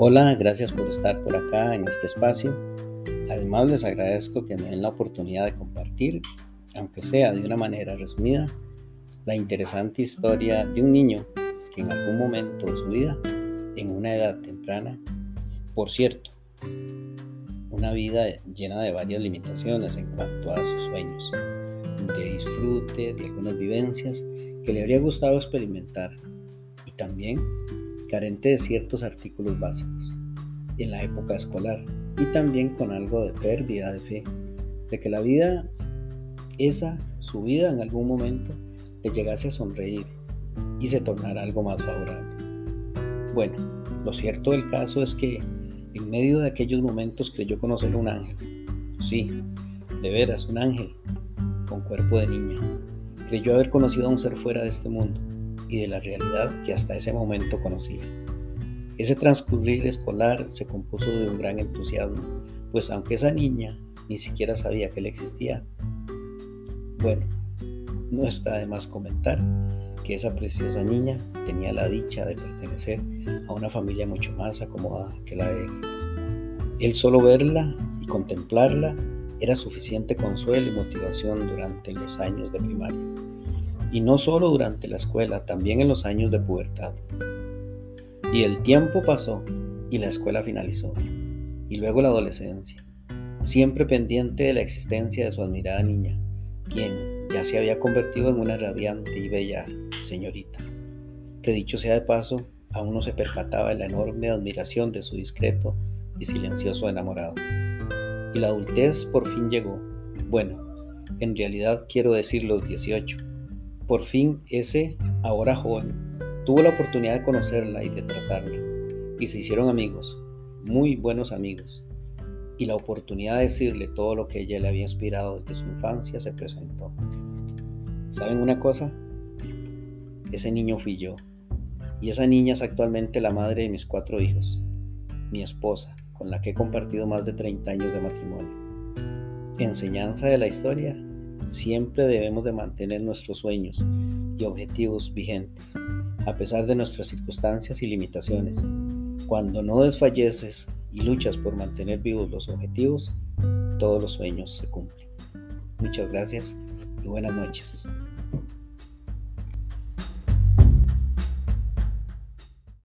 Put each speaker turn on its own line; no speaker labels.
Hola, gracias por estar por acá en este espacio. Además les agradezco que me den la oportunidad de compartir, aunque sea de una manera resumida, la interesante historia de un niño que en algún momento de su vida, en una edad temprana, por cierto, una vida llena de varias limitaciones en cuanto a sus sueños, de disfrute, de algunas vivencias que le habría gustado experimentar y también carente de ciertos artículos básicos en la época escolar y también con algo de pérdida de fe, de que la vida, esa, su vida en algún momento, le llegase a sonreír y se tornara algo más favorable. Bueno, lo cierto del caso es que en medio de aquellos momentos creyó conocer un ángel. Sí, de veras, un ángel, con cuerpo de niña. Creyó haber conocido a un ser fuera de este mundo y de la realidad que hasta ese momento conocía. Ese transcurrir escolar se compuso de un gran entusiasmo, pues aunque esa niña ni siquiera sabía que él existía, bueno, no está de más comentar que esa preciosa niña tenía la dicha de pertenecer a una familia mucho más acomodada que la de él. Él solo verla y contemplarla era suficiente consuelo y motivación durante los años de primaria. Y no solo durante la escuela, también en los años de pubertad. Y el tiempo pasó y la escuela finalizó. Y luego la adolescencia, siempre pendiente de la existencia de su admirada niña, quien ya se había convertido en una radiante y bella señorita, que dicho sea de paso, aún no se percataba de la enorme admiración de su discreto y silencioso enamorado. Y la adultez por fin llegó. Bueno, en realidad quiero decir los 18. Por fin ese, ahora joven, tuvo la oportunidad de conocerla y de tratarla. Y se hicieron amigos, muy buenos amigos. Y la oportunidad de decirle todo lo que ella le había inspirado desde su infancia se presentó. ¿Saben una cosa? Ese niño fui yo. Y esa niña es actualmente la madre de mis cuatro hijos, mi esposa, con la que he compartido más de 30 años de matrimonio. Enseñanza de la historia. Siempre debemos de mantener nuestros sueños y objetivos vigentes, a pesar de nuestras circunstancias y limitaciones. Cuando no desfalleces y luchas por mantener vivos los objetivos, todos los sueños se cumplen. Muchas gracias y buenas noches.